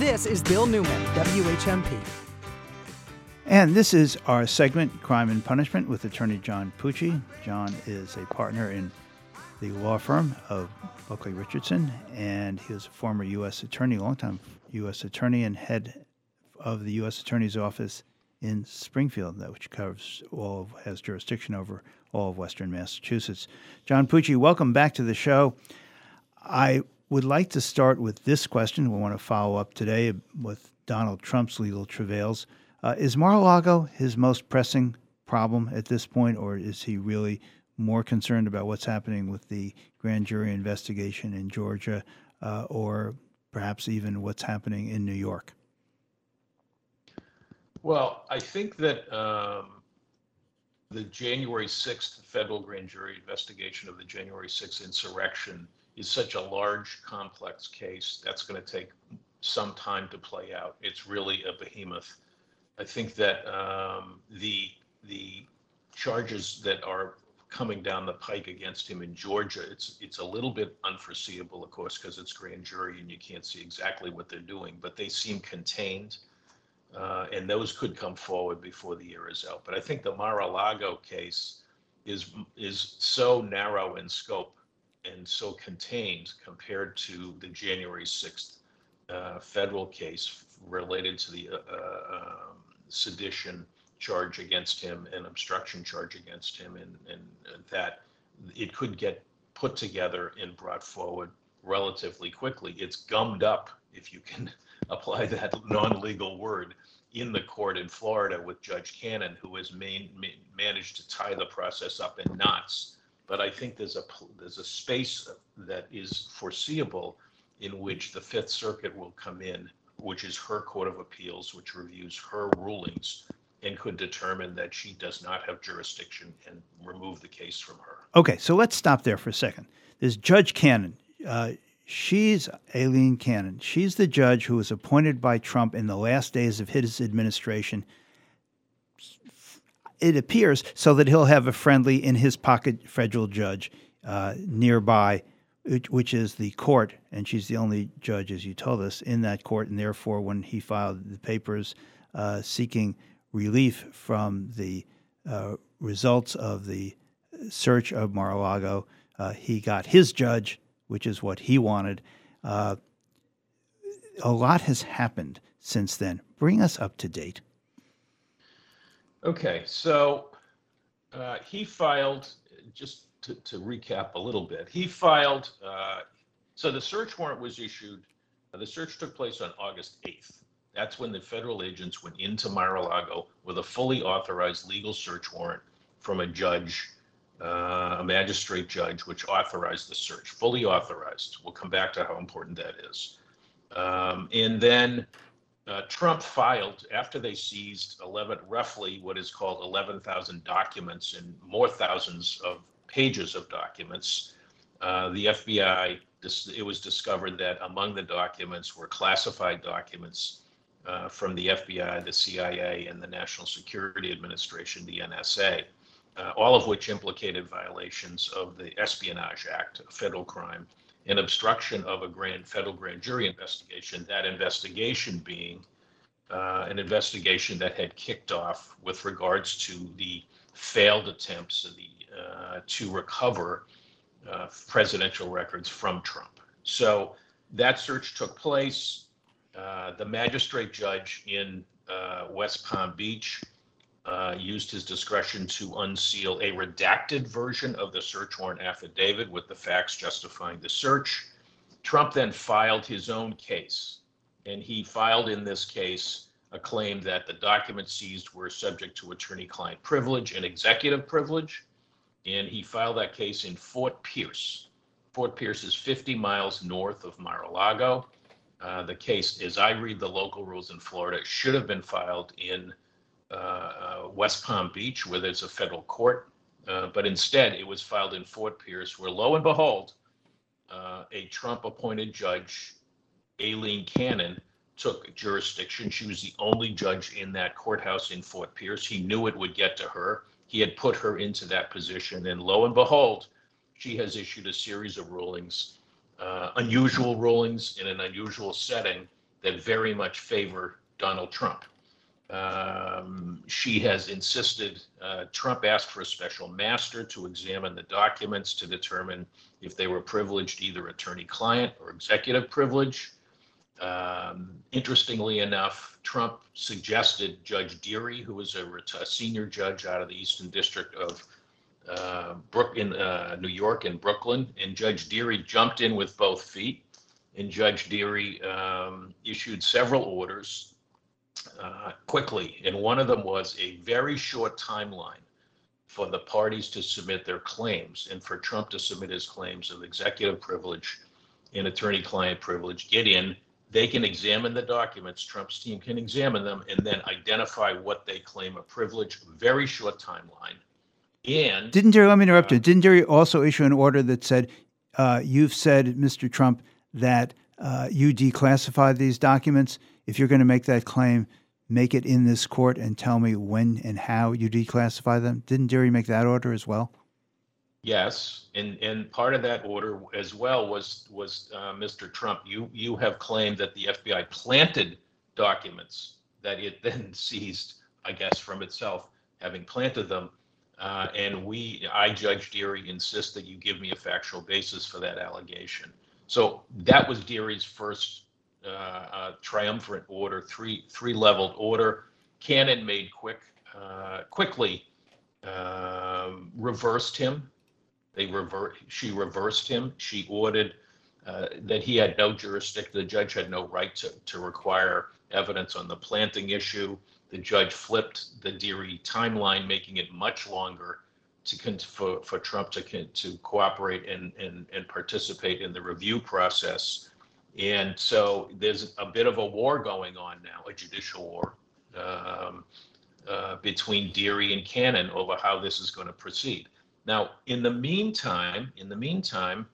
This is Bill Newman, WHMP. And this is our segment, Crime and Punishment, with attorney John Pucci. John is a partner in the law firm of Buckley Richardson, and he was a former U.S. attorney, longtime U.S. attorney, and head of the U.S. Attorney's Office in Springfield, which covers all of, has jurisdiction over all of Western Massachusetts. John Pucci, welcome back to the show. I would like to start with this question. We want to follow up today with Donald Trump's legal travails. Uh, is Mar-a-Lago his most pressing problem at this point, or is he really more concerned about what's happening with the grand jury investigation in Georgia, uh, or perhaps even what's happening in New York? Well, I think that um, the January 6th federal grand jury investigation of the January 6th insurrection is such a large, complex case that's going to take some time to play out. It's really a behemoth. I think that um, the the charges that are coming down the pike against him in Georgia, it's it's a little bit unforeseeable, of course, because it's grand jury and you can't see exactly what they're doing, but they seem contained, uh, and those could come forward before the year is out. But I think the Mar-a-Lago case is is so narrow in scope and so contained compared to the January 6th uh, federal case related to the uh, um, sedition charge against him and obstruction charge against him, and, and, and that it could get put together and brought forward relatively quickly. It's gummed up, if you can apply that non-legal word, in the court in Florida with Judge Cannon, who has main, managed to tie the process up in knots but I think there's a there's a space that is foreseeable in which the Fifth Circuit will come in, which is her court of appeals, which reviews her rulings and could determine that she does not have jurisdiction and remove the case from her. Okay, so let's stop there for a second. There's Judge Cannon. Uh, she's Aileen Cannon. She's the judge who was appointed by Trump in the last days of his administration it appears, so that he'll have a friendly in his pocket federal judge uh, nearby, which is the court, and she's the only judge, as you told us, in that court. And therefore, when he filed the papers uh, seeking relief from the uh, results of the search of Mar-a-Lago, uh, he got his judge, which is what he wanted. Uh, a lot has happened since then. Bring us up to date. Okay, so uh, he filed, just to, to recap a little bit, he filed, uh, so the search warrant was issued, uh, the search took place on August 8th. That's when the federal agents went into Mar-a-Lago with a fully authorized legal search warrant from a judge, uh, a magistrate judge, which authorized the search, fully authorized. We'll come back to how important that is. Um, and then uh, Trump filed after they seized 11, roughly what is called 11,000 documents and more thousands of pages of documents. Uh, the FBI, it was discovered that among the documents were classified documents uh, from the FBI, the CIA, and the National Security Administration, the NSA, uh, all of which implicated violations of the Espionage Act, a federal crime an obstruction of a grand federal grand jury investigation. That investigation being uh, an investigation that had kicked off with regards to the failed attempts the, uh, to recover uh, presidential records from Trump. So that search took place. Uh, the magistrate judge in uh, West Palm Beach uh, used his discretion to unseal a redacted version of the search warrant affidavit with the facts justifying the search. Trump then filed his own case, and he filed in this case a claim that the documents seized were subject to attorney client privilege and executive privilege. And he filed that case in Fort Pierce. Fort Pierce is 50 miles north of Mar a Lago. Uh, the case, as I read the local rules in Florida, should have been filed in West Palm Beach, where there's a federal court. Uh, but instead, it was filed in Fort Pierce, where lo and behold, a Trump appointed judge, Aileen Cannon, took jurisdiction. She was the only judge in that courthouse in Fort Pierce. He knew it would get to her. He had put her into that position. And lo and behold, she has issued a series of rulings, uh, unusual rulings in an unusual setting that very much favor Donald Trump. Um, she has insisted, uh, Trump asked for a special master to examine the documents to determine if they were privileged, either attorney client or executive privilege. Um, interestingly enough, Trump suggested Judge Dearie, who was a, a senior judge out of the Eastern District of uh, Brook in uh, New York and Brooklyn, and Judge Dearie jumped in with both feet. And Judge Dearie um, issued several orders uh, quickly, and one of them was a very short timeline for the parties to submit their claims and for Trump to submit his claims of executive privilege and attorney-client privilege. Get in. They can examine the documents. Trump's team can examine them and then identify what they claim a privilege. Very short timeline. And didn't Dearie? Let me interrupt you. Didn't Dearie also issue an order that said, uh, "You've said, Mr. Trump, that uh, you declassified these documents. If you're going to make that claim, make it in this court and tell me when and how you declassify them." Didn't Dearie make that order as well? Yes, and and part of that order as well was was uh, Mr. Trump. You you have claimed that the FBI planted documents that it then seized, I guess, from itself, having planted them uh, and we, I, Judge Dearie, insist that you give me a factual basis for that allegation. So that was Dearie's first uh, uh, triumvirate order, three three leveled order. Cannon made quick, uh, quickly um, reversed him. They revert. She reversed him. She ordered uh, that he had no jurisdiction. The judge had no right to to require evidence on the planting issue. The judge flipped the Dearie timeline, making it much longer to for, for Trump to to cooperate and, and and participate in the review process. And so there's a bit of a war going on now, a judicial war um, uh, between Dearie and Cannon over how this is going to proceed. Now, in the meantime, in the meantime,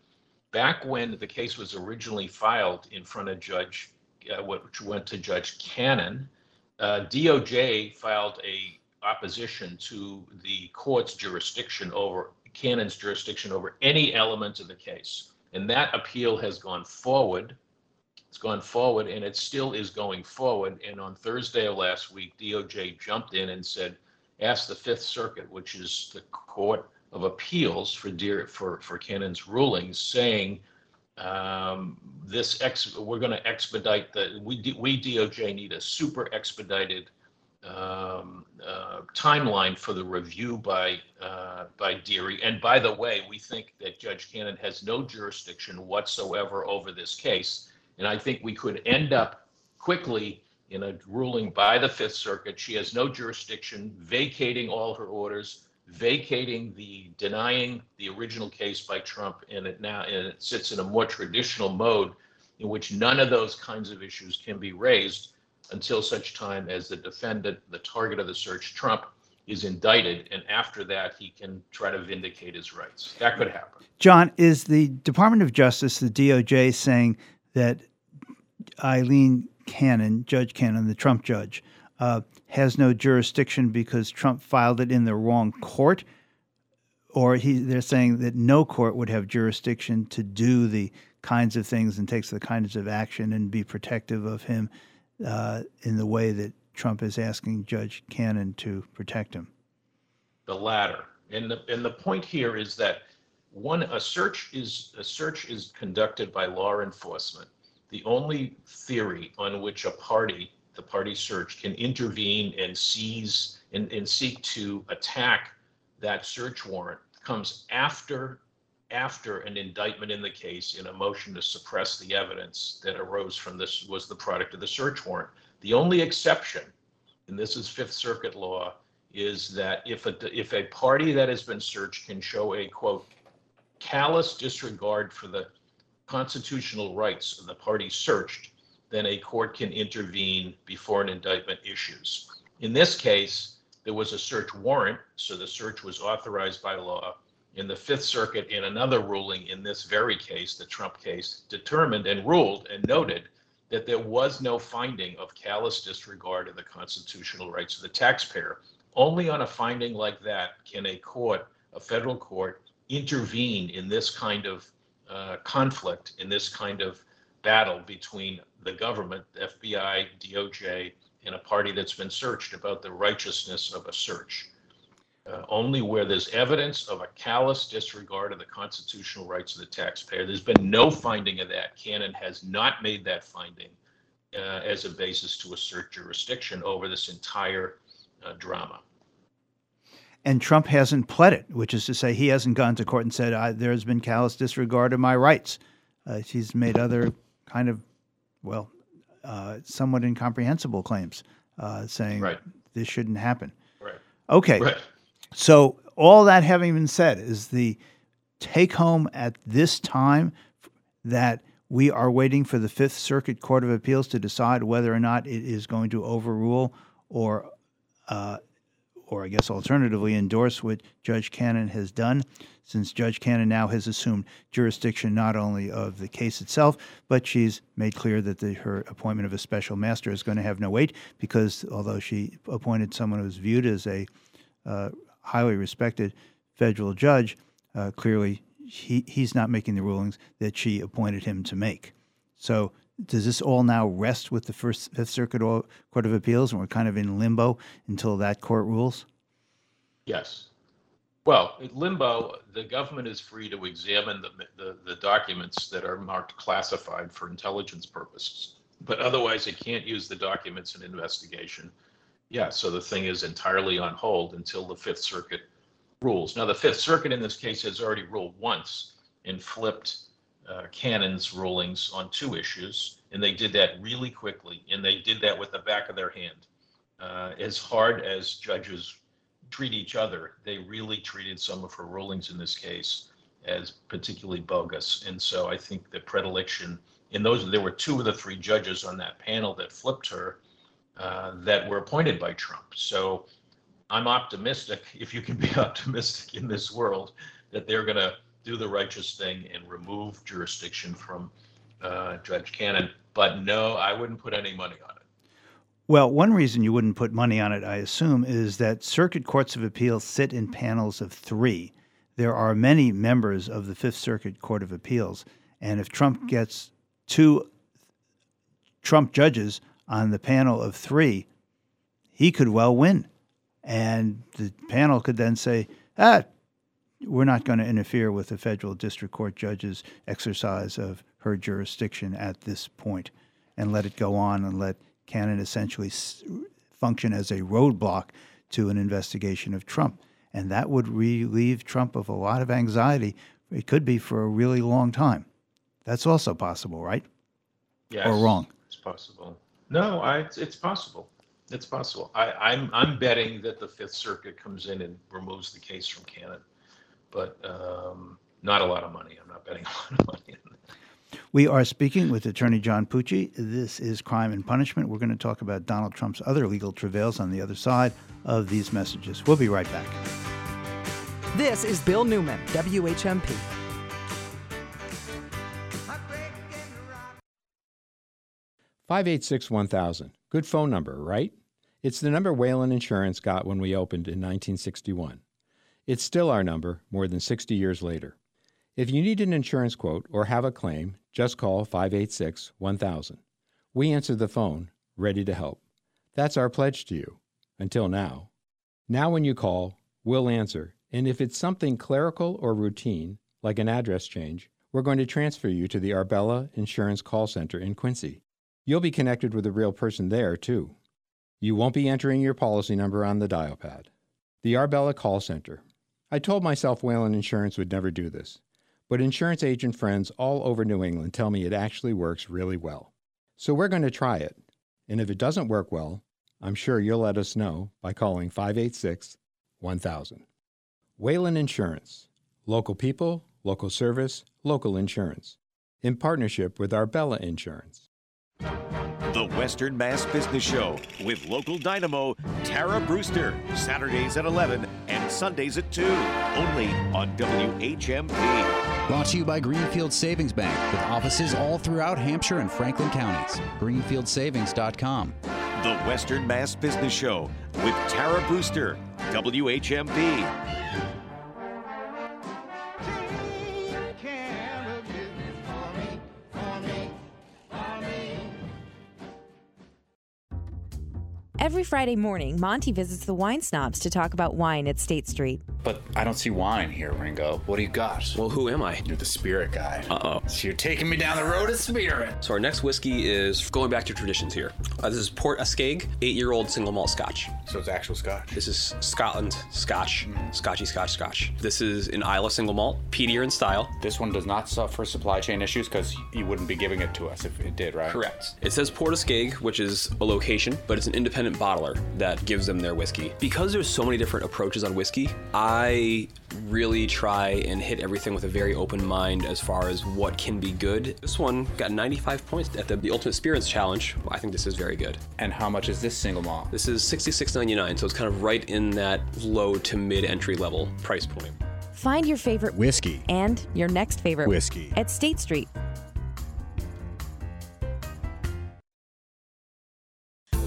back when the case was originally filed in front of Judge, uh, which went to Judge Cannon, uh, DOJ filed a opposition to the court's jurisdiction over Cannon's jurisdiction over any element of the case. And that appeal has gone forward. It's gone forward and it still is going forward. And on Thursday of last week, DOJ jumped in and said, ask the Fifth Circuit, which is the court of appeals for Dear, for, for Cannon's rulings, saying um, this ex, we're going to expedite the, we, we DOJ need a super expedited um, uh, timeline for the review by, uh, by Dearie. And by the way, we think that Judge Cannon has no jurisdiction whatsoever over this case. And I think we could end up quickly in a ruling by the Fifth Circuit. She has no jurisdiction, vacating all her orders, vacating the denying the original case by Trump, and it now and it sits in a more traditional mode in which none of those kinds of issues can be raised until such time as the defendant, the target of the search, Trump, is indicted, and after that he can try to vindicate his rights. That could happen. John, is the Department of Justice, the DOJ, saying that Aileen Cannon, Judge Cannon, the Trump judge, uh, has no jurisdiction because Trump filed it in the wrong court, or he, they're saying that no court would have jurisdiction to do the kinds of things and takes the kinds of action and be protective of him uh, in the way that Trump is asking Judge Cannon to protect him. The latter, and the and the point here is that one a search is a search is conducted by law enforcement. The only theory on which a party the party search can intervene and seize and, and seek to attack that search warrant comes after after an indictment in the case in a motion to suppress the evidence that arose from this was the product of the search warrant. The only exception, and this is Fifth Circuit law, is that if a if a party that has been searched can show a quote callous disregard for the constitutional rights of the party searched, then a court can intervene before an indictment issues. In this case, there was a search warrant, so the search was authorized by law. In the Fifth Circuit, in another ruling in this very case, the Trump case, determined and ruled and noted that there was no finding of callous disregard of the constitutional rights of the taxpayer. Only on a finding like that can a court, a federal court, intervene in this kind of uh, conflict, in this kind of battle between the government, FBI, DOJ, and a party that's been searched about the righteousness of a search. Uh, only where there's evidence of a callous disregard of the constitutional rights of the taxpayer. There's been no finding of that. Cannon has not made that finding uh, as a basis to assert jurisdiction over this entire uh, drama. And Trump hasn't pled it, which is to say, he hasn't gone to court and said, there has been callous disregard of my rights. Uh, he's made other kind of, well, uh, somewhat incomprehensible claims, uh, saying right. this shouldn't happen. Right. Okay. Right. So, all that having been said, is the take home at this time that we are waiting for the Fifth Circuit Court of Appeals to decide whether or not it is going to overrule or, uh, or I guess alternatively endorse what Judge Cannon has done, since Judge Cannon now has assumed jurisdiction not only of the case itself, but she's made clear that the, her appointment of a special master is going to have no weight because although she appointed someone who's viewed as a uh, highly respected federal judge, uh, clearly he, he's not making the rulings that she appointed him to make. So does this all now rest with the First Fifth Circuit Court of Appeals, and we're kind of in limbo until that court rules? Yes. Well, limbo, the government is free to examine the, the, the documents that are marked classified for intelligence purposes, but otherwise it can't use the documents in investigation. Yeah, so the thing is entirely on hold until the Fifth Circuit rules. Now, the Fifth Circuit in this case has already ruled once and flipped uh, Cannon's rulings on two issues, and they did that really quickly, and they did that with the back of their hand. Uh, as hard as judges treat each other, they really treated some of her rulings in this case as particularly bogus. And so I think the predilection in those, there were two of the three judges on that panel that flipped her uh, that were appointed by Trump. So I'm optimistic, if you can be optimistic in this world, that they're going to do the righteous thing and remove jurisdiction from uh, Judge Cannon. But no, I wouldn't put any money on it. Well, one reason you wouldn't put money on it, I assume, is that circuit courts of appeals sit in panels of three. There are many members of the Fifth Circuit Court of Appeals, and if Trump gets two Trump judges on the panel of three, he could well win. And the panel could then say, ah, we're not going to interfere with the federal district court judge's exercise of her jurisdiction at this point and let it go on and let Cannon essentially function as a roadblock to an investigation of Trump. And that would relieve Trump of a lot of anxiety. It could be for a really long time. That's also possible, right? Yes. Or wrong? It's possible. No, I, it's, it's possible. It's possible. I, I'm I'm betting that the Fifth Circuit comes in and removes the case from Cannon, but um, not a lot of money. I'm not betting a lot of money. We are speaking with Attorney John Pucci. This is Crime and Punishment. We're going to talk about Donald Trump's other legal travails on the other side of these messages. We'll be right back. This is Bill Newman, WHMP. Five eight six one thousand. Good phone number, right? It's the number Whalen Insurance got when we opened in 1961. It's still our number more than 60 years later. If you need an insurance quote or have a claim, just call 586 1000. We answer the phone, ready to help. That's our pledge to you. Until now. Now, when you call, we'll answer, and if it's something clerical or routine, like an address change, we're going to transfer you to the Arbella Insurance Call Center in Quincy. You'll be connected with a real person there, too. You won't be entering your policy number on the dial pad. The Arbella Call Center. I told myself Whalen Insurance would never do this, but insurance agent friends all over New England tell me it actually works really well. So we're going to try it. And if it doesn't work well, I'm sure you'll let us know by calling 586 1000. Whalen Insurance. Local people, local service, local insurance. In partnership with Arbella Insurance. The Western Mass Business Show with local dynamo Tara Brewster, Saturdays at 11 and Sundays at 2, only on WHMP. Brought to you by Greenfield Savings Bank with offices all throughout Hampshire and Franklin counties. GreenfieldSavings.com. The Western Mass Business Show with Tara Brewster, WHMP. Every Friday morning, Monty visits the wine snobs to talk about wine at State Street. But I don't see wine here, Ringo. What do you got? Well, who am I? You're the spirit guy. Uh oh. So you're taking me down the road of spirit. So our next whiskey is going back to traditions here. Uh, this is Port Askaig, eight-year-old single malt Scotch. So it's actual scotch. This is Scotland Scotch, Scotchy Scotch Scotch. This is an Islay single malt, peatier in style. This one does not suffer supply chain issues because you wouldn't be giving it to us if it did, right? Correct. It says Port Askaig, which is a location, but it's an independent bottler that gives them their whiskey. Because there's so many different approaches on whiskey, I really try and hit everything with a very open mind as far as what can be good. This one got 95 points at the, the Ultimate Spirits Challenge. I think this is very good. And how much is this single malt? This is $66.99, so it's kind of right in that low to mid entry level price point. Find your favorite Whiskey. and your next favorite Whiskey. at State Street.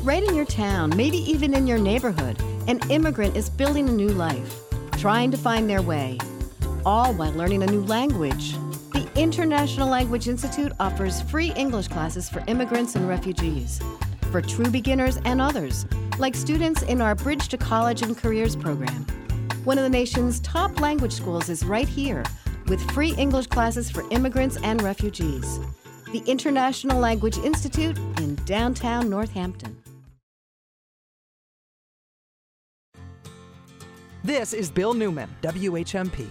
Right in your town, maybe even in your neighborhood, an immigrant is building a new life, trying to find their way, all while learning a new language. The International Language Institute offers free English classes for immigrants and refugees, for true beginners and others, like students in our Bridge to College and Careers program. One of the nation's top language schools is right here, with free English classes for immigrants and refugees. The International Language Institute in downtown Northampton. This is Bill Newman, WHMP.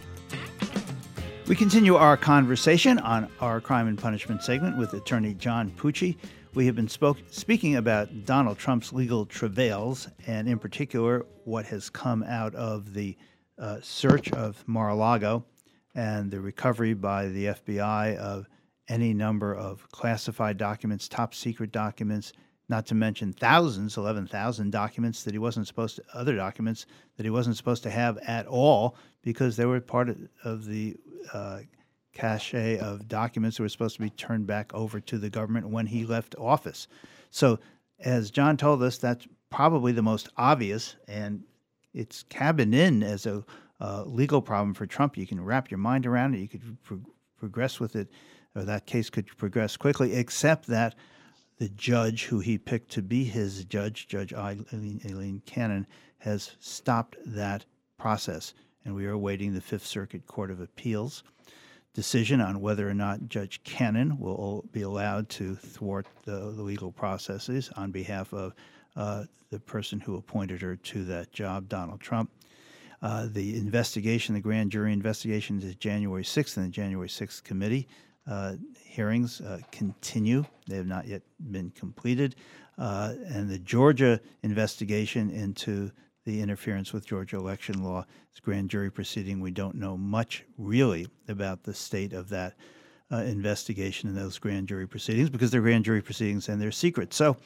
We continue our conversation on our crime and punishment segment with attorney John Pucci. We have been spoke, speaking about Donald Trump's legal travails, and in particular, what has come out of the uh, search of Mar a Lago and the recovery by the FBI of any number of classified documents, top secret documents, not to mention thousands, 11,000 documents that he wasn't supposed to, other documents that he wasn't supposed to have at all because they were part of, of the uh, cache of documents that were supposed to be turned back over to the government when he left office. So, as John told us, that's probably the most obvious, and it's cabined in as a uh, legal problem for Trump. You can wrap your mind around it. You could pro- progress with it, or that case could progress quickly, except that the judge who he picked to be his judge, Judge Aileen, Aileen Cannon, has stopped that process. And we are awaiting the Fifth Circuit Court of Appeals decision on whether or not Judge Cannon will be allowed to thwart the, legal processes on behalf of uh, the person who appointed her to that job, Donald Trump. Uh, the investigation, the grand jury investigation, is January 6th in the January 6th committee. Uh, hearings uh, continue. They have not yet been completed. Uh, and the Georgia investigation into the interference with Georgia election law is grand jury proceeding. We don't know much really about the state of that uh, investigation and those grand jury proceedings because they're grand jury proceedings and they're secret. So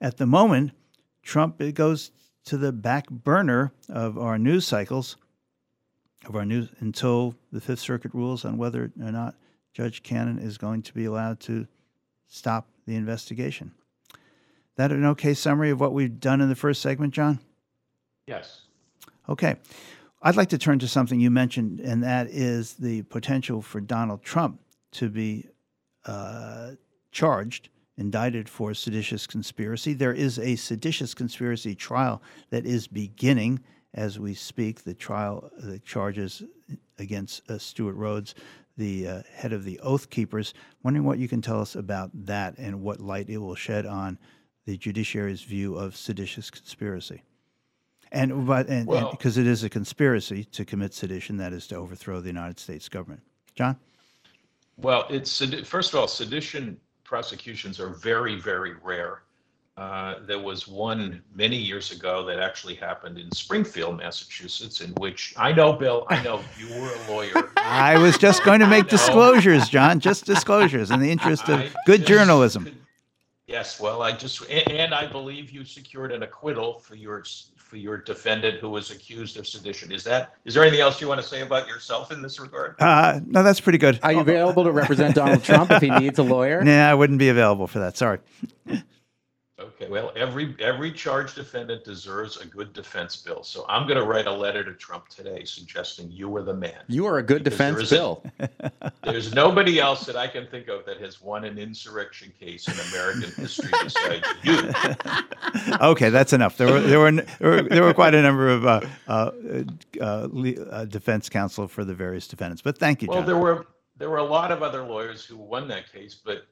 at the moment, Trump it goes to the back burner of our news cycles, of our news until the Fifth Circuit rules on whether or not Judge Cannon is going to be allowed to stop the investigation. That an okay summary of what we've done in the first segment, John? Yes. Okay. I'd like to turn to something you mentioned, and that is the potential for Donald Trump to be uh, charged, indicted for seditious conspiracy. There is a seditious conspiracy trial that is beginning as we speak. The trial, the charges against uh, Stewart Rhodes, the uh, head of the Oath Keepers. Wondering what you can tell us about that and what light it will shed on the judiciary's view of seditious conspiracy. And but and Well- because it is a conspiracy to commit sedition, that is to overthrow the United States government. John, Well, it's first of all, sedition prosecutions are very, very rare. Uh, there was one many years ago that actually happened in Springfield, Massachusetts, in which I know, Bill, I know you were a lawyer. I was just going to make disclosures, John, just disclosures in the interest of I good journalism. could- Yes, well, I just and, and I believe you secured an acquittal for your for your defendant who was accused of sedition. Is that is there anything else you want to say about yourself in this regard? Uh, no, that's pretty good. Are you available to represent Donald Trump if he needs a lawyer? Nah, I wouldn't be available for that. Sorry. Okay. Well, every every charged defendant deserves a good defense bill. So I'm going to write a letter to Trump today suggesting you were the man. You are a good Because there defense a- bill. There's nobody else that I can think of that has won an insurrection case in American history besides you. okay, that's enough. There were there were there were, there were quite a number of uh, uh, uh, uh, defense counsel for the various defendants. But thank you, Well, John. there were there were a lot of other lawyers who won that case, but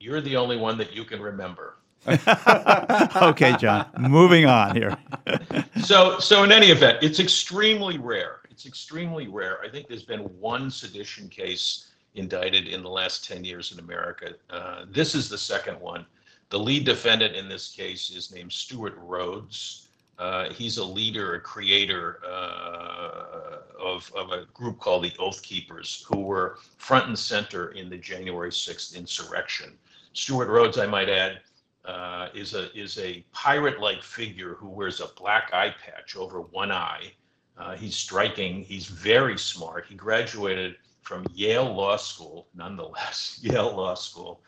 you're the only one that you can remember. okay, John. Moving on here. So, so in any event, it's extremely rare. It's extremely rare. I think there's been one sedition case indicted in the last 10 years in America. Uh, this is the second one. The lead defendant in this case is named Stewart Rhodes. Uh, he's a leader, a creator uh, of, of a group called the Oath Keepers, who were front and center in the January 6th insurrection. Stewart Rhodes, I might add, uh, is a is a pirate-like figure who wears a black eye patch over one eye. Uh, he's striking. He's very smart. He graduated from Yale Law School, nonetheless, Yale Law School,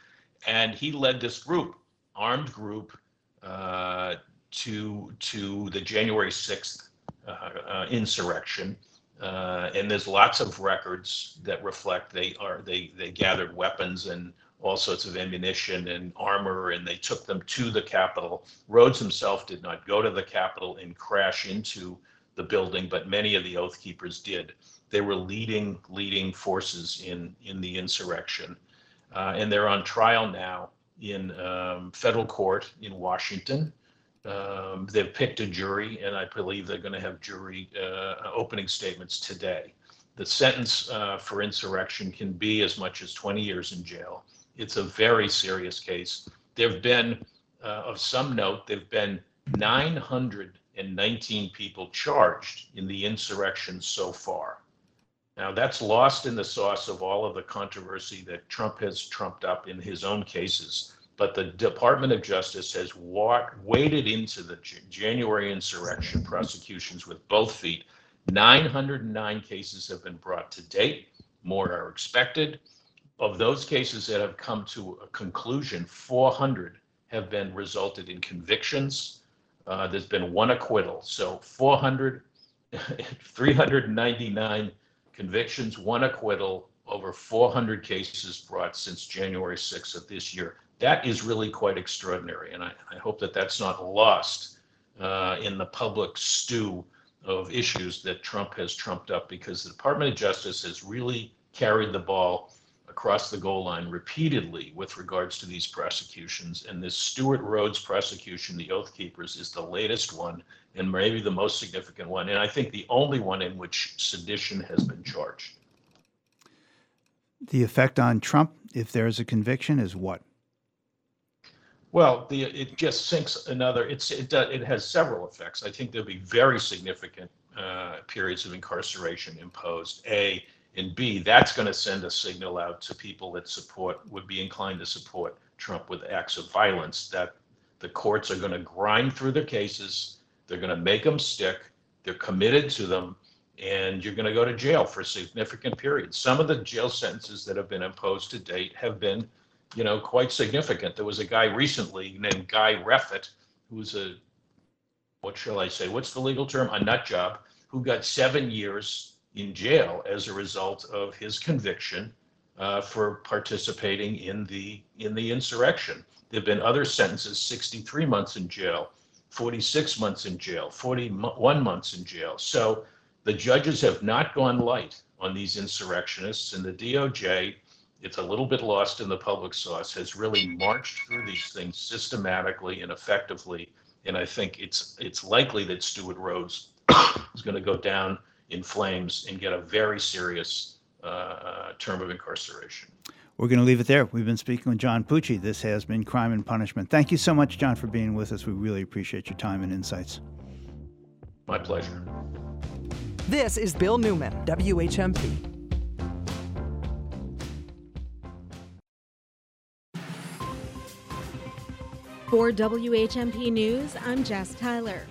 and he led this group, armed group, uh, to to the January sixth uh, uh, insurrection. Uh, and there's lots of records that reflect they are they they gathered weapons and all sorts of ammunition and armor, and they took them to the Capitol. Rhodes himself did not go to the Capitol and crash into the building, but many of the Oath Keepers did. They were leading leading forces in in the insurrection, uh, and they're on trial now in um, federal court in Washington. Um, they've picked a jury, and I believe they're going to have jury uh, opening statements today. The sentence uh, for insurrection can be as much as 20 years in jail. It's a very serious case. There have been, uh, of some note, there have been 919 people charged in the insurrection so far. Now, that's lost in the sauce of all of the controversy that Trump has trumped up in his own cases. But the Department of Justice has wa- waded into the J- January insurrection prosecutions with both feet. 909 cases have been brought to date. More are expected. Of those cases that have come to a conclusion, 400 have been resulted in convictions. Uh, there's been one acquittal. So 400, 399 convictions, one acquittal, over 400 cases brought since January 6th of this year. That is really quite extraordinary. And I, I hope that that's not lost uh, in the public stew of issues that Trump has trumped up because the Department of Justice has really carried the ball across the goal line repeatedly with regards to these prosecutions. And this Stewart Rhodes prosecution, the Oath Keepers, is the latest one and maybe the most significant one. And I think the only one in which sedition has been charged. The effect on Trump, if there is a conviction, is what? Well, the, it just sinks another, it's, it, does- it has several effects. I think there'll be very significant uh, periods of incarceration imposed, A, and B, that's going to send a signal out to people that support, would be inclined to support Trump with acts of violence, that the courts are going to grind through their cases, they're going to make them stick, they're committed to them, and you're going to go to jail for a significant periods. Some of the jail sentences that have been imposed to date have been you know, quite significant. There was a guy recently named Guy Reffitt, who's a, what shall I say, what's the legal term? A nut job, who got seven years in jail as a result of his conviction uh, for participating in the in the insurrection. There've been other sentences: 63 months in jail, 46 months in jail, 41 months in jail. So the judges have not gone light on these insurrectionists, and the DOJ it's a little bit lost in the public sauce, has really marched through these things systematically and effectively. And I think it's it's likely that Stewart Rhodes is going to go down in flames and get a very serious uh, term of incarceration. We're going to leave it there. We've been speaking with John Pucci. This has been Crime and Punishment. Thank you so much, John, for being with us. We really appreciate your time and insights. My pleasure. This is Bill Newman, WHMP. For WHMP News, I'm Jess Tyler.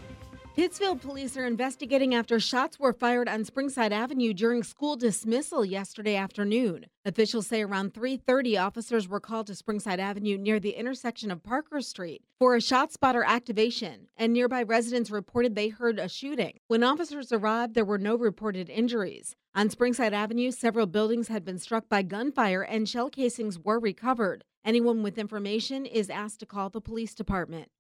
Pittsfield police are investigating after shots were fired on Springside Avenue during school dismissal yesterday afternoon. Officials say around 3:30 officers were called to Springside Avenue near the intersection of Parker Street for a shot spotter activation, and nearby residents reported they heard a shooting. When officers arrived, there were no reported injuries. On Springside Avenue, several buildings had been struck by gunfire and shell casings were recovered. Anyone with information is asked to call the police department.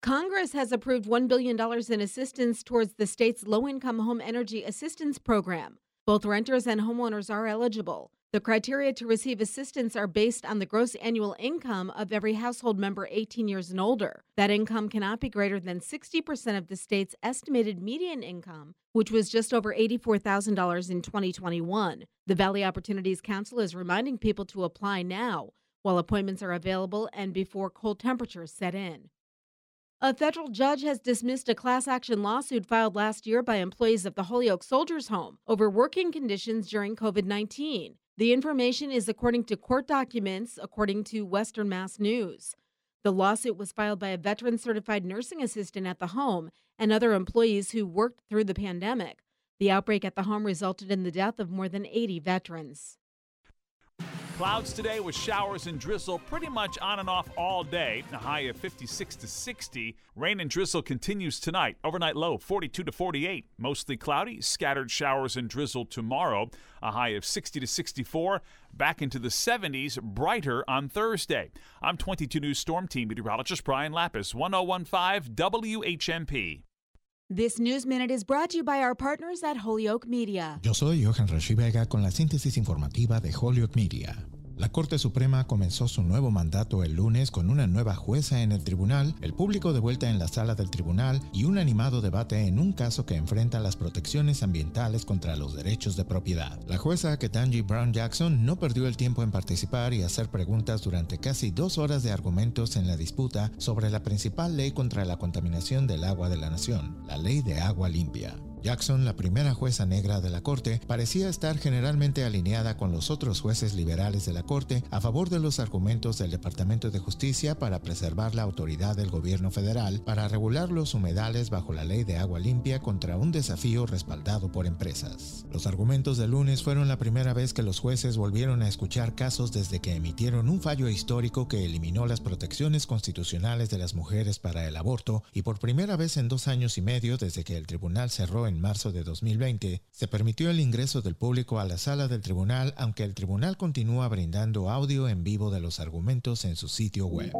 Congress has approved $1 billion in assistance towards the state's low income home energy assistance program. Both renters and homeowners are eligible. The criteria to receive assistance are based on the gross annual income of every household member 18 years and older. That income cannot be greater than 60% of the state's estimated median income, which was just over $84,000 in 2021. The Valley Opportunities Council is reminding people to apply now while appointments are available and before cold temperatures set in. A federal judge has dismissed a class action lawsuit filed last year by employees of the Holyoke Soldiers Home over working conditions during COVID 19. The information is according to court documents, according to Western Mass News. The lawsuit was filed by a veteran certified nursing assistant at the home and other employees who worked through the pandemic. The outbreak at the home resulted in the death of more than 80 veterans. Clouds today with showers and drizzle pretty much on and off all day. A high of 56 to 60. Rain and drizzle continues tonight. Overnight low 42 to 48. Mostly cloudy, scattered showers and drizzle tomorrow. A high of 60 to 64. Back into the 70s, brighter on Thursday. I'm 22 News Storm Team meteorologist Brian Lapis, 1015 WHMP. This News Minute is brought to you by our partners at Holyoke Media. Yo soy Johan Rashi Vega con la síntesis informativa de Holyoke Media. La Corte Suprema comenzó su nuevo mandato el lunes con una nueva jueza en el tribunal, el público de vuelta en la sala del tribunal y un animado debate en un caso que enfrenta las protecciones ambientales contra los derechos de propiedad. La jueza Ketanji Brown Jackson no perdió el tiempo en participar y hacer preguntas durante casi dos horas de argumentos en la disputa sobre la principal ley contra la contaminación del agua de la nación, la Ley de Agua Limpia. Jackson, la primera jueza negra de la Corte, parecía estar generalmente alineada con los otros jueces liberales de la Corte a favor de los argumentos del Departamento de Justicia para preservar la autoridad del gobierno federal para regular los humedales bajo la ley de agua limpia contra un desafío respaldado por empresas. Los argumentos del lunes fueron la primera vez que los jueces volvieron a escuchar casos desde que emitieron un fallo histórico que eliminó las protecciones constitucionales de las mujeres para el aborto y por primera vez en dos años y medio desde que el tribunal cerró en marzo de 2020, se permitió el ingreso del público a la sala del tribunal, aunque el tribunal continúa brindando audio en vivo de los argumentos en su sitio web.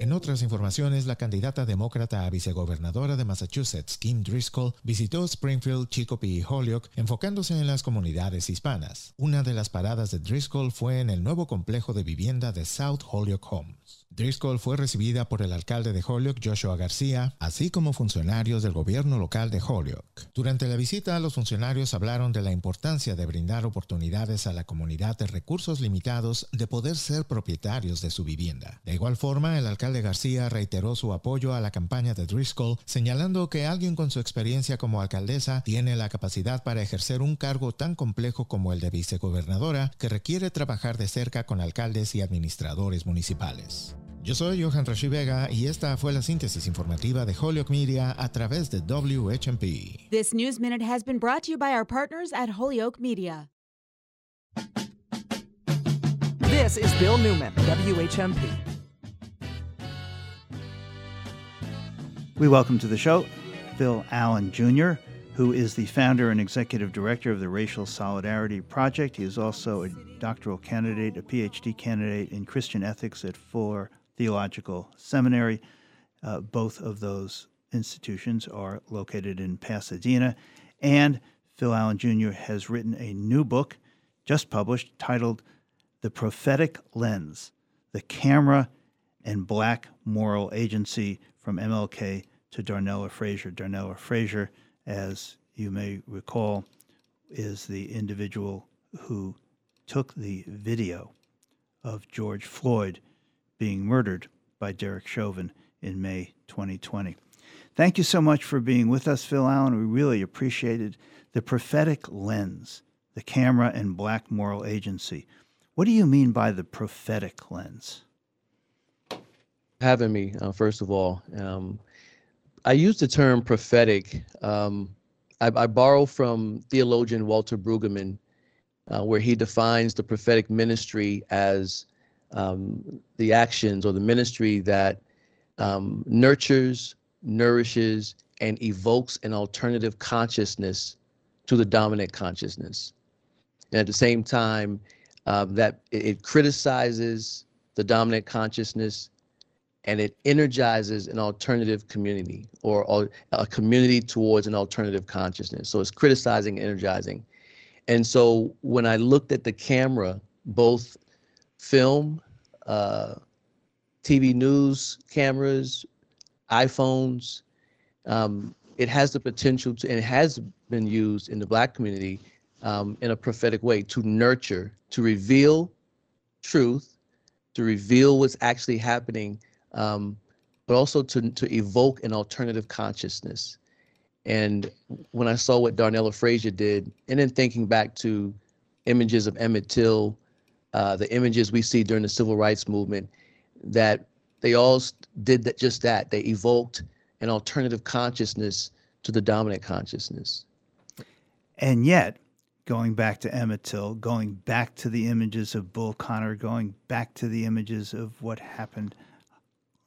En otras informaciones, la candidata demócrata a vicegobernadora de Massachusetts, Kim Driscoll, visitó Springfield, Chicopee y Holyoke, enfocándose en las comunidades hispanas. Una de las paradas de Driscoll fue en el nuevo complejo de vivienda de South Holyoke Homes. Driscoll fue recibida por el alcalde de Holyoke, Joshua García, así como funcionarios del gobierno local de Holyoke. Durante la visita, los funcionarios hablaron de la importancia de brindar oportunidades a la comunidad de recursos limitados de poder ser propietarios de su vivienda. De igual forma, el alcalde García reiteró su apoyo a la campaña de Driscoll, señalando que alguien con su experiencia como alcaldesa tiene la capacidad para ejercer un cargo tan complejo como el de vicegobernadora, que requiere trabajar de cerca con alcaldes y administradores municipales. Yo soy Johan Rashi Vega y esta fue la síntesis informativa de Holyoke Media a través de WHMP. This News Minute has been brought to you by our partners at Holyoke Media. This is Bill Newman, WHMP. We welcome to the show Phil Allen Jr., who is the founder and executive director of the Racial Solidarity Project. He is also a doctoral candidate, a PhD candidate in Christian ethics at Fuller Theological Seminary. Uh, both of those institutions are located in Pasadena. And Phil Allen Jr. has written a new book, just published, titled The Prophetic Lens The Camera and Black Moral Agency from MLK to Darnella Frazier. Darnella Frazier, as you may recall, is the individual who took the video of George Floyd being murdered by Derek Chauvin in May 2020. Thank you so much for being with us, Phil Allen. We really appreciated the prophetic lens, the camera and black moral agency. What do you mean by the prophetic lens? Having me, uh, first of all. Um, I use the term prophetic. Um, I, I, borrow from theologian Walter Brueggemann, uh, where he defines the prophetic ministry as um, the actions or the ministry that um, nurtures, nourishes, and evokes an alternative consciousness to the dominant consciousness. And at the same time, uh, that it, it criticizes the dominant consciousness and it energizes an alternative community or, or, a community towards an alternative consciousness. So it's criticizing, energizing. And so when I looked at the camera, both film, uh, TV news cameras, iPhones, um, it has the potential to, and it has been used in the Black community um, in a prophetic way to nurture, to reveal truth, to reveal what's actually happening, um, but also to, to evoke an alternative consciousness. And when I saw what Darnella Frazier did, and then thinking back to images of Emmett Till, uh, the images we see during the civil rights movement, that they all did that, just that. They evoked an alternative consciousness to the dominant consciousness. And yet, going back to Emmett Till, going back to the images of Bull Connor, going back to the images of what happened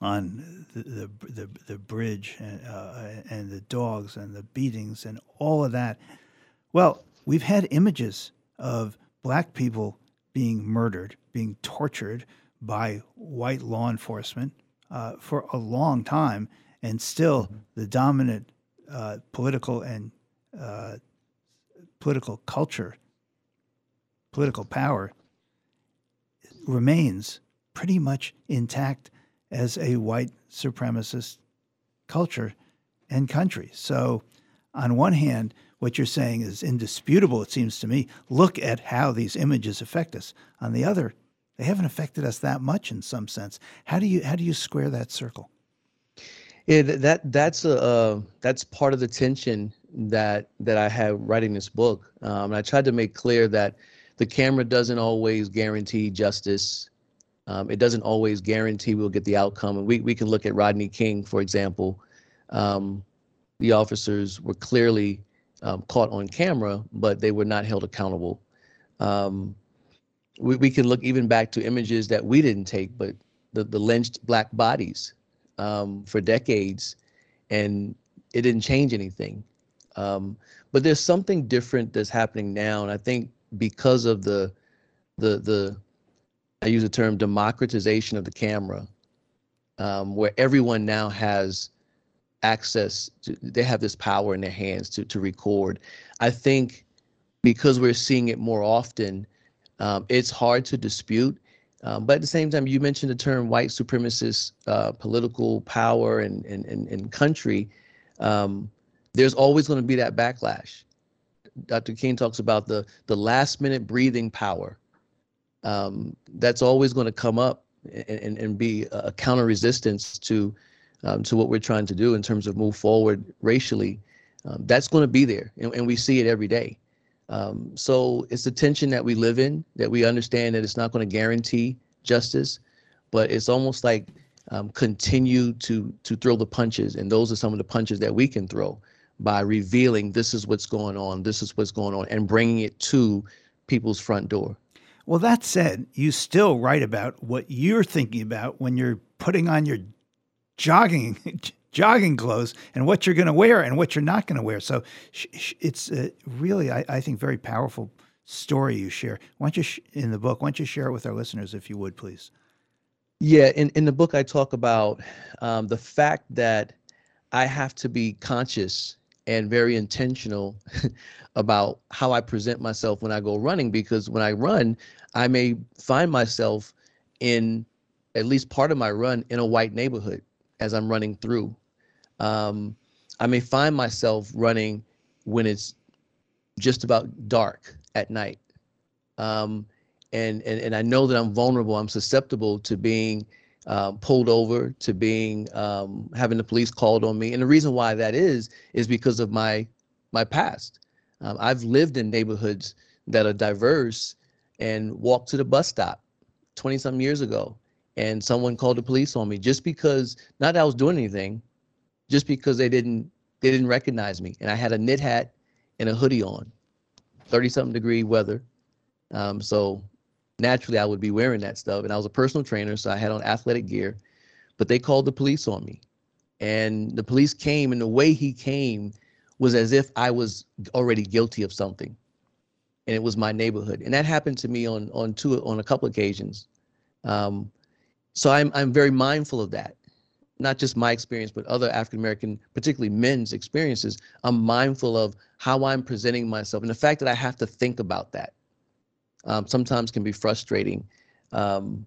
on the the, the, the bridge and, uh, and the dogs and the beatings and all of that. Well, we've had images of black people being murdered, being tortured by white law enforcement uh, for a long time, and still the dominant uh, political and uh, political culture, political power remains pretty much intact as a white supremacist culture and country. So, on one hand, what you're saying is indisputable, it seems to me. Look at how these images affect us. On the other, they haven't affected us that much in some sense. How do you how do you square that circle? Yeah, that that's a uh, that's part of the tension that that I have writing this book. Um, and I tried to make clear that the camera doesn't always guarantee justice. Um, it doesn't always guarantee we'll get the outcome. And we we can look at Rodney King, for example. Um, the officers were clearly um, caught on camera, but they were not held accountable. Um, we, we can look even back to images that we didn't take, but the, the lynched black bodies um, for decades, and it didn't change anything. Um, but there's something different that's happening now, and I think because of the the the I use the term democratization of the camera, um, where everyone now has access to they have this power in their hands to to record. I think because we're seeing it more often, um, it's hard to dispute. Um, but at the same time, you mentioned the term white supremacist uh, political power and, and, and, and country. Um, there's always going to be that backlash. Dr. King talks about the, the last minute breathing power. Um, that's always going to come up and, and, and be a counter resistance to, um, to what we're trying to do in terms of move forward racially. Um, that's going to be there, and, and we see it every day. Um, so it's the tension that we live in that we understand that it's not going to guarantee justice, but it's almost like um, continue to to throw the punches, and those are some of the punches that we can throw by revealing this is what's going on, this is what's going on, and bringing it to people's front door. Well, that said, you still write about what you're thinking about when you're putting on your jogging jogging clothes and what you're going to wear and what you're not going to wear. So sh- sh- it's really, I, I, think, very powerful story you share. Why don't you, sh- in the book, why don't you share it with our listeners, if you would, please? Yeah, in, in the book, I talk about um, the fact that I have to be conscious and very intentional about how I present myself when I go running because when I run, I may find myself in at least part of my run in a white neighborhood as I'm running through. Um, I may find myself running when it's just about dark at night. Um, and, and, and I know that I'm vulnerable, I'm susceptible to being um, pulled over, to being um, having the police called on me. And the reason why that is, is because of my, my past. Um, I've lived in neighborhoods that are diverse and walked to the bus stop 20 some years ago and someone called the police on me just because not that I was doing anything, just because they didn't they didn't recognize me, and I had a knit hat and a hoodie on, thirty something degree weather. Um, so naturally, I would be wearing that stuff, and I was a personal trainer, so I had on athletic gear. But they called the police on me, and the police came, and the way he came was as if I was already guilty of something, and it was my neighborhood, and that happened to me on on two on a couple occasions. Um, so I'm I'm very mindful of that not just my experience, but other African American, particularly men's experiences, I'm mindful of how I'm presenting myself. And the fact that I have to think about that um, sometimes can be frustrating um,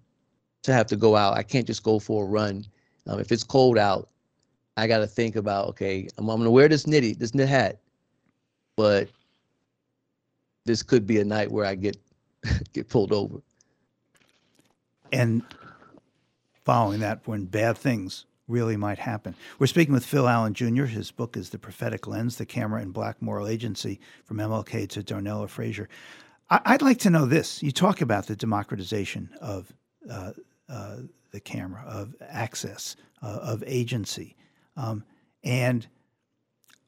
to have to go out. I can't just go for a run. Um, if it's cold out, I got to think about, okay, I'm, I'm to wear this knitty, this knit hat, but this could be a night where I get get pulled over. And following that, when bad things really might happen. We're speaking with Phil Allen Jr. His book is The Prophetic Lens, The Camera and Black Moral Agency from MLK to Darnella Frazier. I- would like to know this. You talk about the democratization of uh, uh, the camera, of access, uh, of agency. Um, and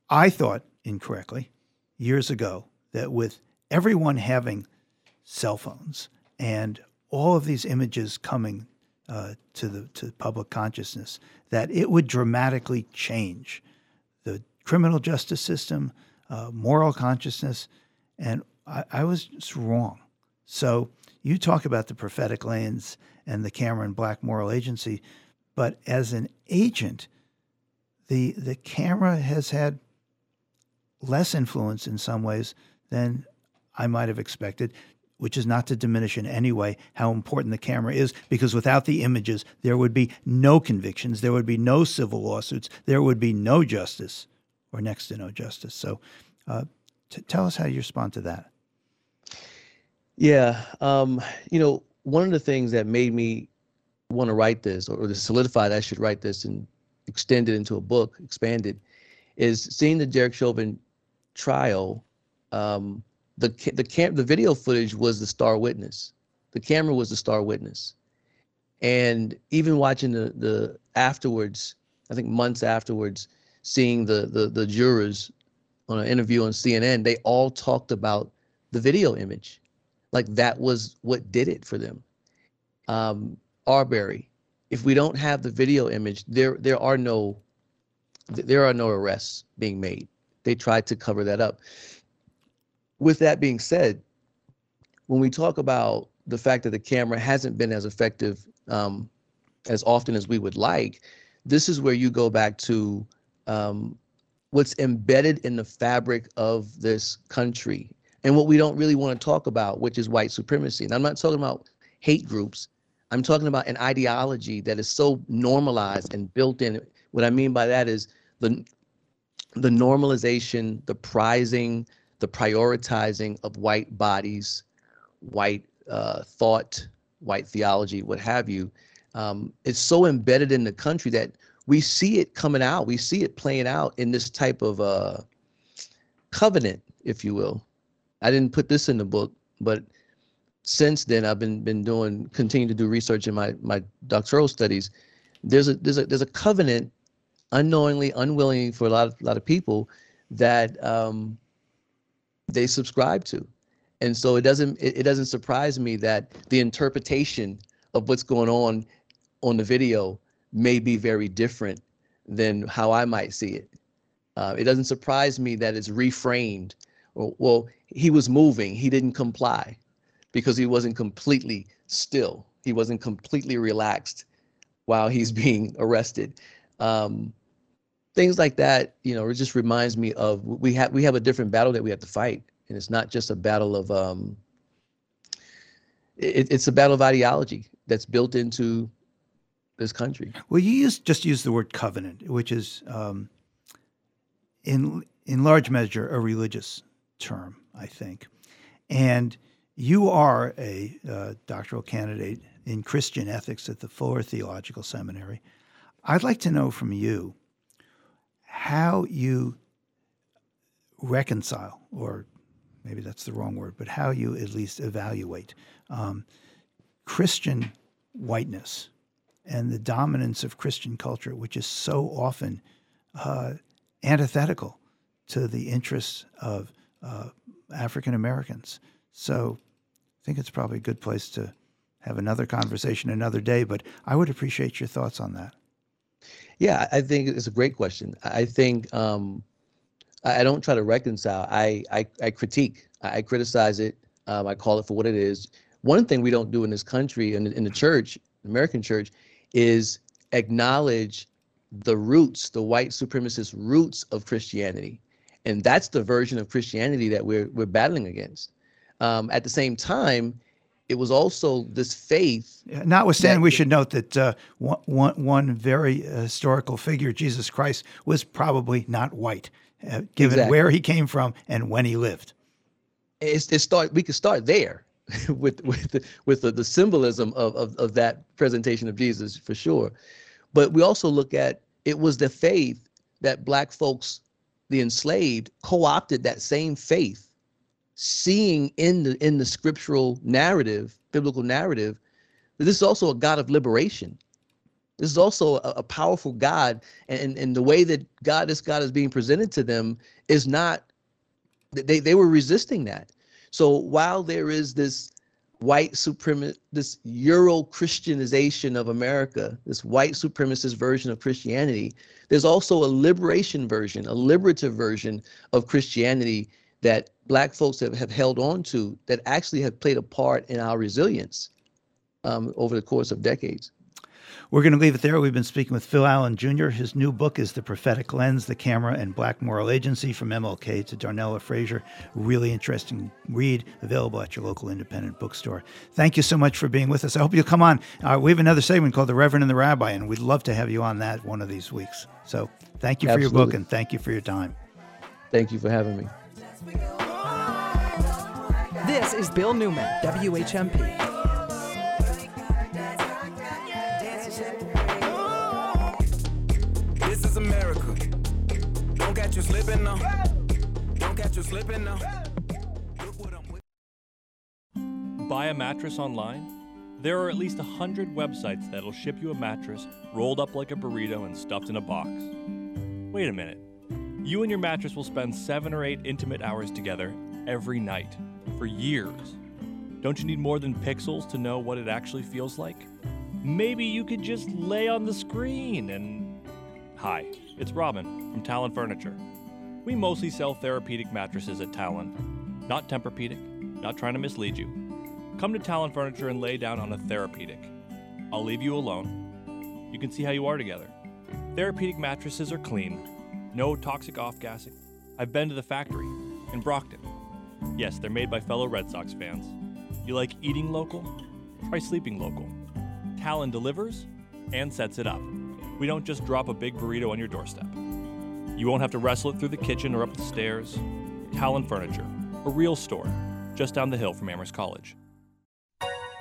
I thought incorrectly years ago that with everyone having cell phones and all of these images coming uh, to the to public consciousness that it would dramatically change the criminal justice system, uh, moral consciousness, and I, I, was wrong. So you talk about the prophetic lens and the Camera and Black Moral Agency, but as an agent, the the camera has had less influence in some ways than I might have expected which is not to diminish in any way how important the camera is, because without the images, there would be no convictions, there would be no civil lawsuits, there would be no justice, or next to no justice. So, uh, t- tell us how you respond to that. Yeah, um, you know, one of the things that made me want to write this, or to solidify that I should write this and extend it into a book, expanded, is seeing the Derek Chauvin trial. Um, the the cam the video footage was the star witness. The camera was the star witness. And even watching the the afterwards, I think months afterwards, seeing the the the jurors on an interview on CNN, they all talked about the video image. Like that was what did it for them. Um, Arbery, if we don't have the video image, there there are no there are no arrests being made. They tried to cover that up with that being said, when we talk about the fact that the camera hasn't been as effective um, as often as we would like, this is where you go back to um, what's embedded in the fabric of this country and what we don't really want to talk about, which is white supremacy. And I'm not talking about hate groups. I'm talking about an ideology that is so normalized and built in. What I mean by that is the the normalization, the prizing, the prioritizing of white bodies, white uh, thought, white theology, what have you. Um, it's so embedded in the country that we see it coming out. We see it playing out in this type of uh, covenant, if you will. I didn't put this in the book, but since then I've been been doing continue to do research in my my doctoral studies. There's a there's a there's a covenant, unknowingly, unwillingly for a lot of a lot of people that um, they subscribe to. And so it doesn't it, it doesn't surprise me that the interpretation of what's going on on the video may be very different than how I might see it. Uh, it doesn't surprise me that it's reframed. Well, well, he was moving, he didn't comply because he wasn't completely still. He wasn't completely relaxed while he's being arrested. Um, things like that, you know, it just reminds me of we have we have a different battle that we have to fight, and it's not just a battle of um, it, it's a battle of ideology that's built into this country. Well, you use, just use the word covenant, which is um, in in large measure a religious term, I think, and you are a uh, doctoral candidate in Christian ethics at the Fuller Theological Seminary. I'd like to know from you how you reconcile, or maybe that's the wrong word, but how you at least evaluate um, Christian whiteness and the dominance of Christian culture, which is so often uh, antithetical to the interests of uh, African Americans. So I think it's probably a good place to have another conversation another day, but I would appreciate your thoughts on that. Yeah, I think it's a great question. I think um, I don't try to reconcile. I I, I critique. I criticize it. Um, I call it for what it is. One thing we don't do in this country and in, in the church, American church, is acknowledge the roots, the white supremacist roots of Christianity, and that's the version of Christianity that we're we're battling against. Um, at the same time, it was also this faith. Notwithstanding, we should note that uh, one, one, very historical figure, Jesus Christ, was probably not white, uh, given Exactly. where he came from and when he lived. It's, it start. We could start there with with the, with the, the symbolism of, of of that presentation of Jesus for sure, but we also look at it was the faith that black folks, the enslaved, co-opted that same faith seeing in the in the scriptural narrative, biblical narrative, that this is also a God of liberation. This is also a, a powerful God, and and the way that God, this God, is being presented to them is not. They they were resisting that. So while there is this white supremacist, this Euro Christianization of America, this white supremacist version of Christianity, there's also a liberation version, a liberative version of Christianity that black folks have, have held on to that actually have played a part in our resilience um, over the course of decades. We're going to leave it there. We've been speaking with Phil Allen Jr. His new book is The Prophetic Lens, The Camera and Black Moral Agency from MLK to Darnella Frazier. Really interesting read, available at your local independent bookstore. Thank you so much for being with us. I hope you'll come on. Uh, we have another segment called The Reverend and the Rabbi, and we'd love to have you on that one of these weeks. So thank you for your book and thank you for your time. Thank you for having me. This is Bill Newman, WHMP. This is America. Don't catch you slipping now. Don't catch you slipping now. Buy a mattress online? There are at least 100 websites that'll ship you a mattress rolled up like a burrito and stuffed in a box. Wait a minute. You and your mattress will spend seven or eight intimate hours together every night for years. Don't you need more than pixels to know what it actually feels like? Maybe you could just lay on the screen and. Hi, it's Robin from Talon Furniture. We mostly sell therapeutic mattresses at Talon. Not Tempur-Pedic, not trying to mislead you. Come to Talon Furniture and lay down on a therapeutic. I'll leave you alone. You can see how you are together. Therapeutic mattresses are clean, no toxic off gassing. I've been to the factory in Brockton. Yes, they're made by fellow Red Sox fans. You like eating local? Try sleeping local. Talon delivers and sets it up. We don't just drop a big burrito on your doorstep. You won't have to wrestle it through the kitchen or up the stairs. Talon Furniture, a real store just down the hill from Amherst College.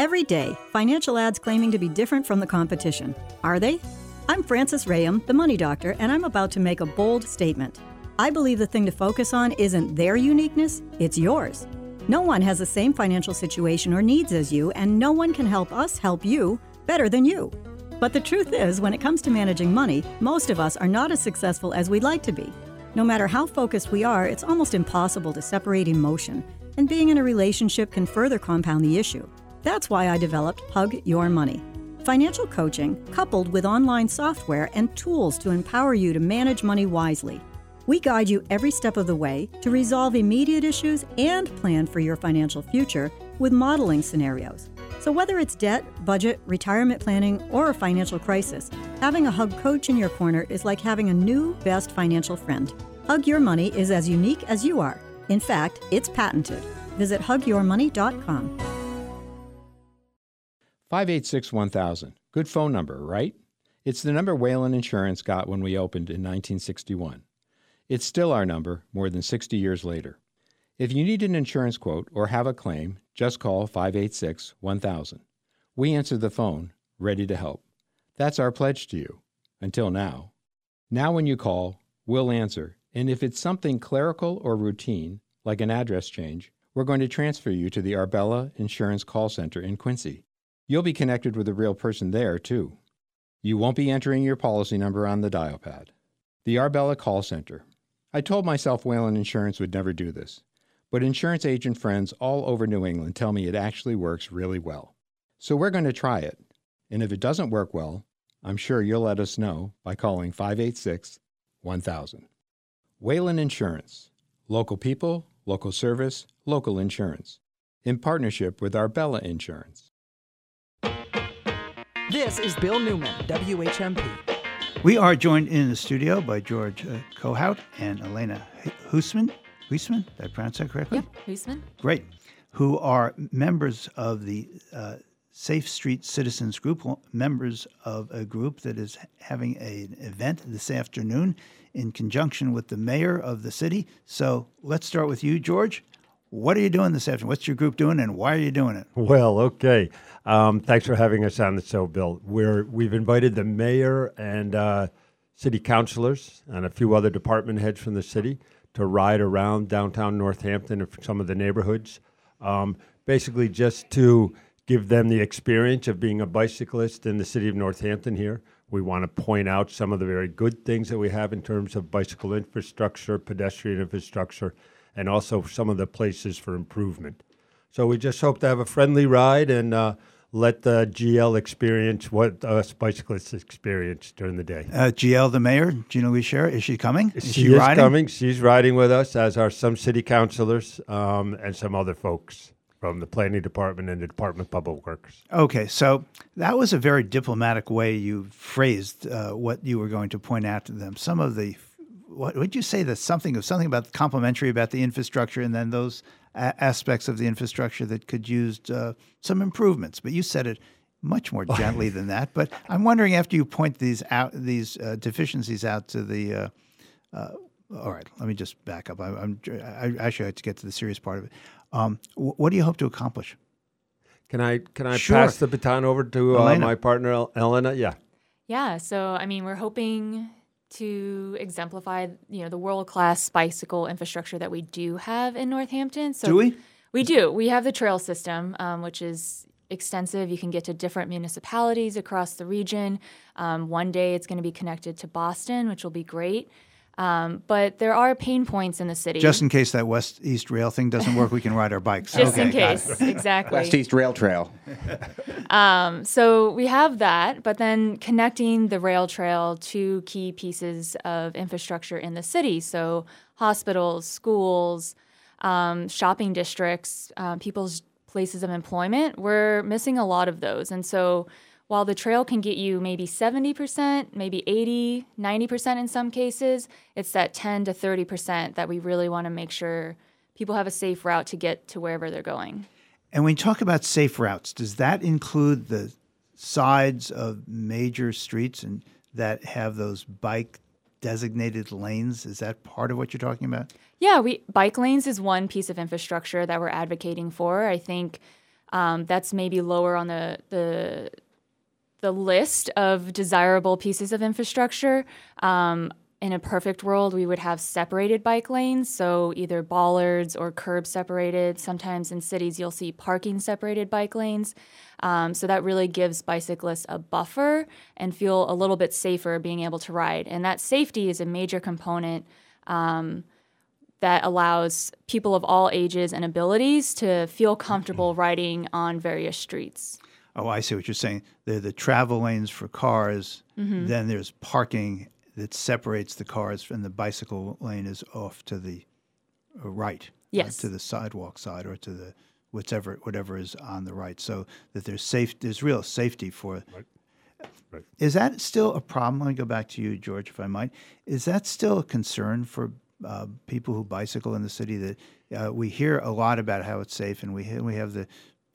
Every day, financial ads claiming to be different from the competition. Are they? I'm Frances Rayam, the money doctor, and I'm about to make a bold statement. I believe the thing to focus on isn't their uniqueness, it's yours. No one has the same financial situation or needs as you, and no one can help us help you better than you. But the truth is, when it comes to managing money, most of us are not as successful as we'd like to be. No matter how focused we are, it's almost impossible to separate emotion, and being in a relationship can further compound the issue. That's why I developed Hug Your Money. Financial coaching coupled with online software and tools to empower you to manage money wisely. We guide you every step of the way to resolve immediate issues and plan for your financial future with modeling scenarios. So, whether it's debt, budget, retirement planning, or a financial crisis, having a Hug coach in your corner is like having a new best financial friend. Hug Your Money is as unique as you are. In fact, it's patented. Visit hugyourmoney.com. 586 1000. Good phone number, right? It's the number Whalen Insurance got when we opened in 1961. It's still our number more than 60 years later. If you need an insurance quote or have a claim, just call 586 1000. We answer the phone, ready to help. That's our pledge to you. Until now. Now, when you call, we'll answer, and if it's something clerical or routine, like an address change, we're going to transfer you to the Arbella Insurance Call Center in Quincy. You'll be connected with a real person there, too. You won't be entering your policy number on the dial pad. The Arbella Call Center. I told myself Whalen Insurance would never do this, but insurance agent friends all over New England tell me it actually works really well. So we're going to try it. And if it doesn't work well, I'm sure you'll let us know by calling 586 1000. Whalen Insurance. Local people, local service, local insurance. In partnership with Arbella Insurance. This is Bill Newman, WHMP. We are joined in the studio by George uh, Kohout and Elena Huisman. Huisman, did I pronounce that correctly? Yeah, Huisman. Great. Who are members of the uh, Safe Street Citizens Group, members of a group that is having an event this afternoon in conjunction with the mayor of the city. So let's start with you, George. What are you doing this afternoon? What's your group doing, and why are you doing it? Well, okay. Um, thanks for having us on the show, Bill. We're we've invited the mayor and uh, city councilors and a few other department heads from the city to ride around downtown Northampton and some of the neighborhoods, um, basically just to give them the experience of being a bicyclist in the city of Northampton here. We want to point out some of the very good things that we have in terms of bicycle infrastructure, pedestrian infrastructure, and also some of the places for improvement. So we just hope to have a friendly ride and uh, let the GL experience what us bicyclists experience during the day. Uh, GL, the mayor, Gina-Louise Sciarra, is she coming? Is she, she, is riding? coming. She's riding with us, as are some city councilors um, and some other folks from the planning department and the Department of Public Works. Okay, so that was a very diplomatic way you phrased uh, what you were going to point out to them. Some of the what would you say that something of something about complimentary about the infrastructure, and then those a- aspects of the infrastructure that could use uh, some improvements. But you said it much more gently than that. But I'm wondering after you point these out, these uh, deficiencies out to the. Uh, uh all right, let me just back up. I, am I actually have to get to the serious part of it. Um, what do you hope to accomplish? Can I can I Sure. pass the baton over to uh, my partner Elena? Yeah. Yeah, so I mean, we're hoping to exemplify, you know, the world-class bicycle infrastructure that we do have in Northampton. So Do we? We do. We have the trail system, um, which is extensive. You can get to different municipalities across the region. Um, one day it's going to be connected to Boston, which will be great. Um, but there are pain points in the city. Just in case that west east rail thing doesn't work, we can ride our bikes. Just in Okay, got case, exactly. West East Rail Trail. Um, so we have that, but then connecting the rail trail to key pieces of infrastructure in the city. So hospitals, schools, um, shopping districts, uh, people's places of employment. We're missing a lot of those. And so while the trail can get you maybe 70%, maybe 80, 90% in some cases, it's that 10 to 30% that we really want to make sure people have a safe route to get to wherever they're going. And when you talk about safe routes, does that include the sides of major streets and that have those bike designated lanes? Is that part of what you're talking about? Yeah, we bike lanes is one piece of infrastructure that we're advocating for. I think um, that's maybe lower on the the the list of desirable pieces of infrastructure. Um, in a perfect world, we would have separated bike lanes, so either bollards or curb separated. Sometimes in cities, you'll see parking separated bike lanes. Um, so that really gives bicyclists a buffer and feel a little bit safer being able to ride. And that safety is a major component. Um, that allows people of all ages and abilities to feel comfortable riding on various streets. Oh, I see what you're saying. They're the travel lanes for cars. Mhm. Then there's parking that separates the cars, and the bicycle lane is off to the uh, right. uh, Yes. to the sidewalk side or to the whatever whatever is on the right, so that there's safe. There's real safety for. Right. Is that still a problem? Let me go back to you, George, if I might. Is that still a concern for uh, people who bicycle in the city? That uh, we hear a lot about how it's safe, and we ha- we have the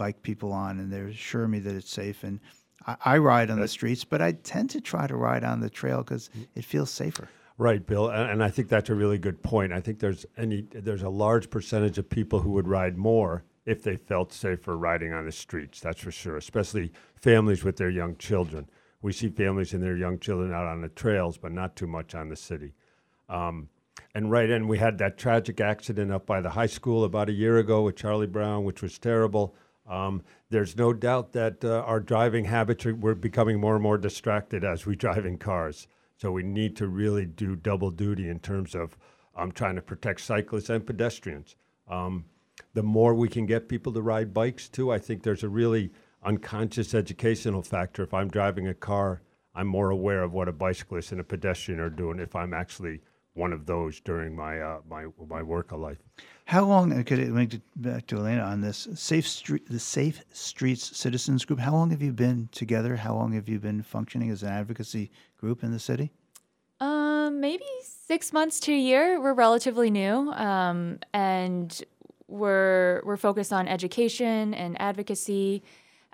bike people on, and they assure me that it's safe. And I, I ride on the streets, but I tend to try to ride on the trail because it feels safer. Right, Bill, and, and I think that's a really good point. I think there's any there's a large percentage of people who would ride more if they felt safer riding on the streets. That's for sure, especially families with their young children. We see families and their young children out on the trails, but not too much on the city. Um, and right, and we had that tragic accident up by the high school about a year ago with Charlie Brown, which was terrible. Um, there's no doubt that uh, our driving habits are, we're becoming more and more distracted as we drive in cars. So we need to really do double duty in terms of um, trying to protect cyclists and pedestrians. Um, the more we can get people to ride bikes too, I think there's a really unconscious educational factor. If I'm driving a car, I'm more aware of what a bicyclist and a pedestrian are doing if I'm actually one of those during my uh, my my work of life. How long uh, could it make it back to Elena on this safe street the Safe Streets Citizens Group? How long have you been together? How long have you been functioning as an advocacy group in the city? Um, maybe six months to a year. We're relatively new, um, and we're we're focused on education and advocacy.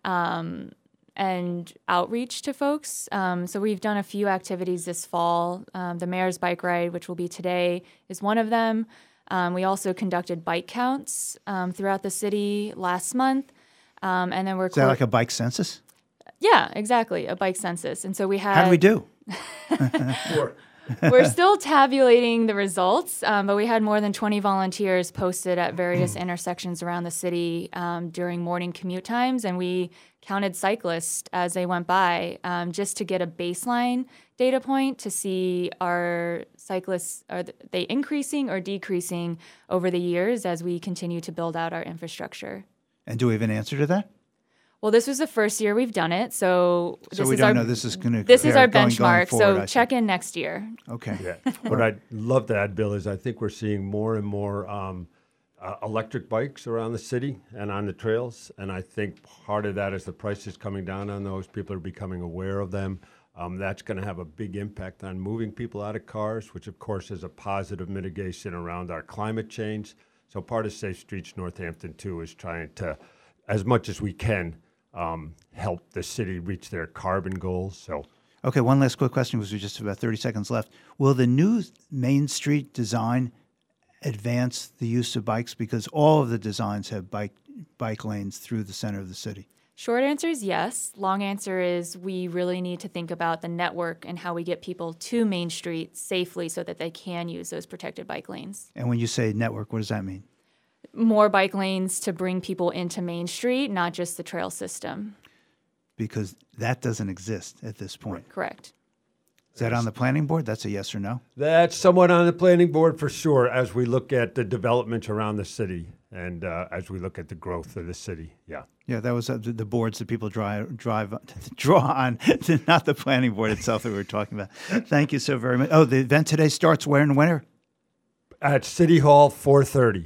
Um, and outreach to folks. Um, so we've done a few activities this fall. Um, the mayor's bike ride, which will be today, is one of them. Um, we also conducted bike counts um, throughout the city last month, um, and then we're Is that like a bike census? yeah, exactly a bike census. And so we had How do we do? We're still tabulating the results, um, but we had more than 20 volunteers posted at various intersections around the city um, during morning commute times, and we counted cyclists as they went by um, just to get a baseline data point to see are cyclists are they increasing or decreasing over the years as we continue to build out our infrastructure. And do we have an answer to that? Well, this was the first year we've done it, so So this we is don't our know this is gonna this is compare our going- going benchmark. forward, so see. check in next year. Okay. Yeah. what I'd love to add, Bill, is I think we're seeing more and more um, uh, electric bikes around the city and on the trails. And I think part of that is the prices coming down on those. People are becoming aware of them. Um, that's going to have a big impact on moving people out of cars, which of course is a positive mitigation around our climate change. So part of Safe Streets Northampton too is trying to, as much as we can, um, help the city reach their carbon goals. So Okay, one last quick question because we just have about 30 seconds left. Will the new Main Street design advance the use of bikes because all of the designs have bike bike lanes through the center of the city? Short answer is yes. Long answer is we really need to think about the network and how we get people to Main Street safely so that they can use those protected bike lanes. And when you say network, what does that mean? More bike lanes to bring people into Main Street, not just the trail system. Because that doesn't exist at this point. Correct. Is that on the planning board? That's a yes or no? That's somewhat on the planning board for sure as we look at the development around the city and uh, as we look at the growth of the city. Yeah. Yeah, that was uh, the, the boards that people drive drive draw on, not the planning board itself that we were talking about. Thank you so very much. Oh, the event today starts where and winter? At City Hall, 4:30.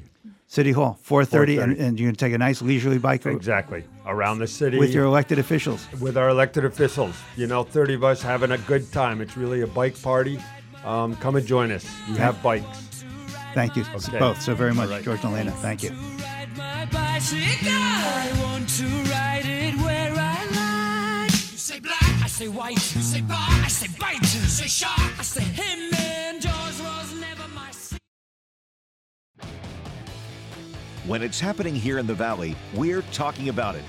City Hall, 4:30, and, 4:30. and you're going to take a nice leisurely bike ride? Exactly. Around the city. with your elected officials. with our elected officials. You know, 30 of us having a good time. It's really a bike party. Um, come and join us. We have bikes. Thank you Okay. both so very much, All right. George and Elena. Thank you. I want to ride it where I like. You say black, I say white. You say bar, I say bite. You say shark, I say him. And yours When it's happening here in the Valley, we're talking about it.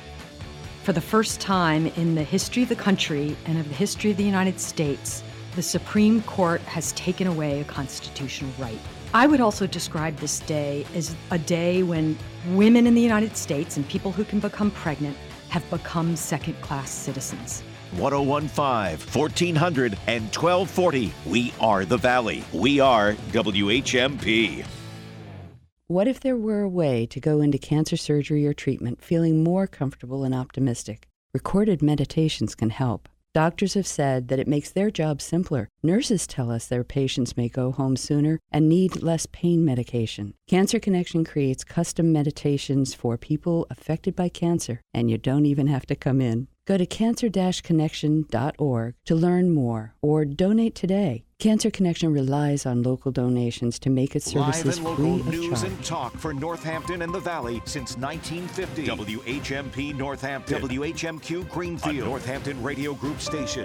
For the first time in the history of the country and of the history of the United States, the Supreme Court has taken away a constitutional right. I would also describe this day as a day when women in the United States and people who can become pregnant have become second class citizens. 1015, 1400, and 1240. We are the Valley. We are WHMP. What if there were a way to go into cancer surgery or treatment feeling more comfortable and optimistic? Recorded meditations can help. Doctors have said that it makes their job simpler. Nurses tell us their patients may go home sooner and need less pain medication. Cancer Connection creates custom meditations for people affected by cancer, and you don't even have to come in. Go to cancer-connection.org to learn more or donate today. Cancer Connection relies on local donations to make its services Live services and free local of news charge. and talk for Northampton and the Valley since 1950. WHMP Northampton. WHMQ Greenfield. A Northampton Radio Group station.